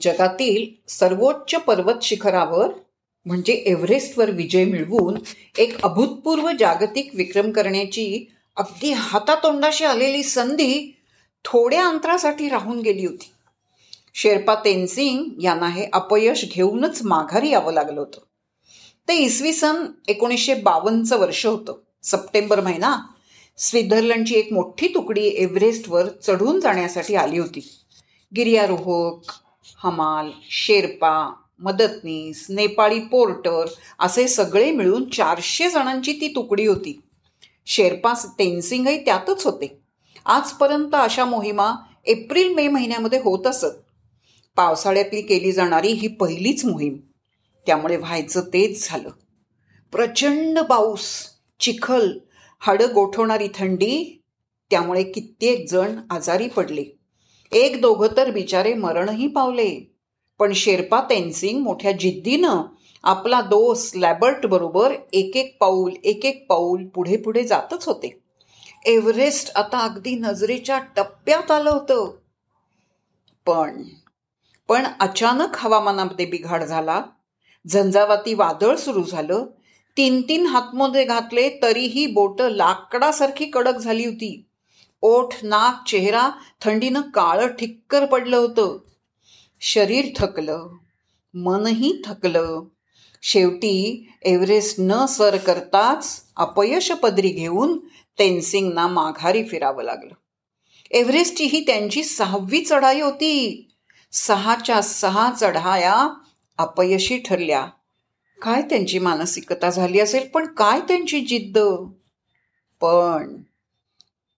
जगातील सर्वोच्च पर्वत शिखरावर म्हणजे एव्हरेस्टवर विजय मिळवून एक अभूतपूर्व जागतिक विक्रम करण्याची अगदी हातातोंडाशी आलेली संधी थोड्या अंतरासाठी राहून गेली होती. शेर्पा तेनसिंग यांना हे अपयश घेऊनच माघारी यावं लागलं होतं. ते इसवी सन एकोणीसशे बावन्नचं वर्ष होतं. सप्टेंबर महिना स्वित्झर्लंडची एक मोठी तुकडी एव्हरेस्टवर चढून जाण्यासाठी आली होती. गिर्यारोहक हमाल शेर्पा मदतनीस नेपाळी पोर्टर असे सगळे मिळून चारशे जणांची ती तुकडी होती. शेर्पा तेनसिंगही त्यातच होते. आजपर्यंत अशा मोहिमा एप्रिल मे महिन्यामध्ये होत असत. पावसाळ्यातली केली जाणारी ही पहिलीच मोहीम. त्यामुळे व्हायचं तेच झालं. प्रचंड पाऊस चिखल हाडं गोठवणारी थंडी त्यामुळे कित्येक जण आजारी पडले. एक दोघं तर बिचारे मरणही पावले. पण शेर्पा तेनसिंग मोठ्या जिद्दीनं आपला दोस लॅबर्ट बरोबर एक एक पाऊल एक एक पाऊल पुढे पुढे जातच होते. एव्हरेस्ट आता अगदी नजरेच्या टप्प्यात आलं होतं. पण पण अचानक हवामानामध्ये बिघाड झाला. झंझावाती वादळ सुरू झालं. तीन तीन हातमोजे घातले तरीही बोट लाकडासारखी कडक झाली होती. ओठ नाक चेहरा थंडीनं काळं ठिक्कर पडलं होतं. शरीर थकलं मनही थकलं. शेवटी एव्हरेस्ट न सर करताच अपयश पदरी घेऊन तेनसिंगना माघारी फिरावं लागलं. एव्हरेस्टची ही त्यांची सहावी चढाई होती. सहाच्या सहा चढाया अपयशी ठरल्या. काय त्यांची मानसिकता झाली असेल? पण काय त्यांची जिद्द? पण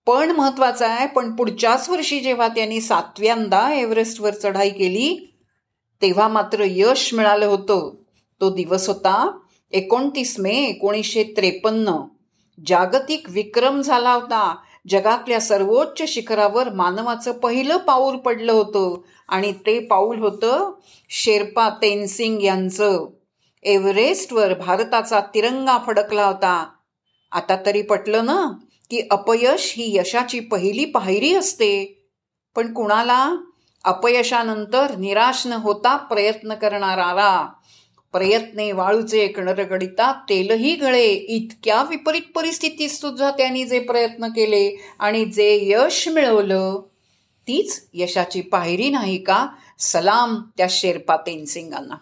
पण महत्वाचं आहे पण पुढच्याच वर्षी जेव्हा त्यांनी सातव्यांदा एव्हरेस्टवर चढाई केली तेव्हा मात्र यश मिळालं होतं. तो दिवस होता एकोणतीस मे एकोणीसशे त्रेपन्न. जागतिक विक्रम झाला होता. जगातल्या सर्वोच्च शिखरावर मानवाचं पहिलं पाऊल पडलं होतं आणि ते पाऊल होतं शेर्पा तेनसिंग यांचं. एव्हरेस्टवर भारताचा तिरंगा फडकला होता. आता तरी पटलं ना? की अपयश ही यशाची पहिली पायरी असते. पण कुणाला? अपयशानंतर निराश न होता प्रयत्न करणारा प्रयत्ने वाळूचे कणरगडिता तेलही गळे. इतक्या विपरीत परिस्थितीत सुद्धा त्यांनी जे प्रयत्न केले आणि जे यश मिळवलं तीच यशाची पायरी नाही का? सलाम त्या शेर्पा तेनसिंगांना.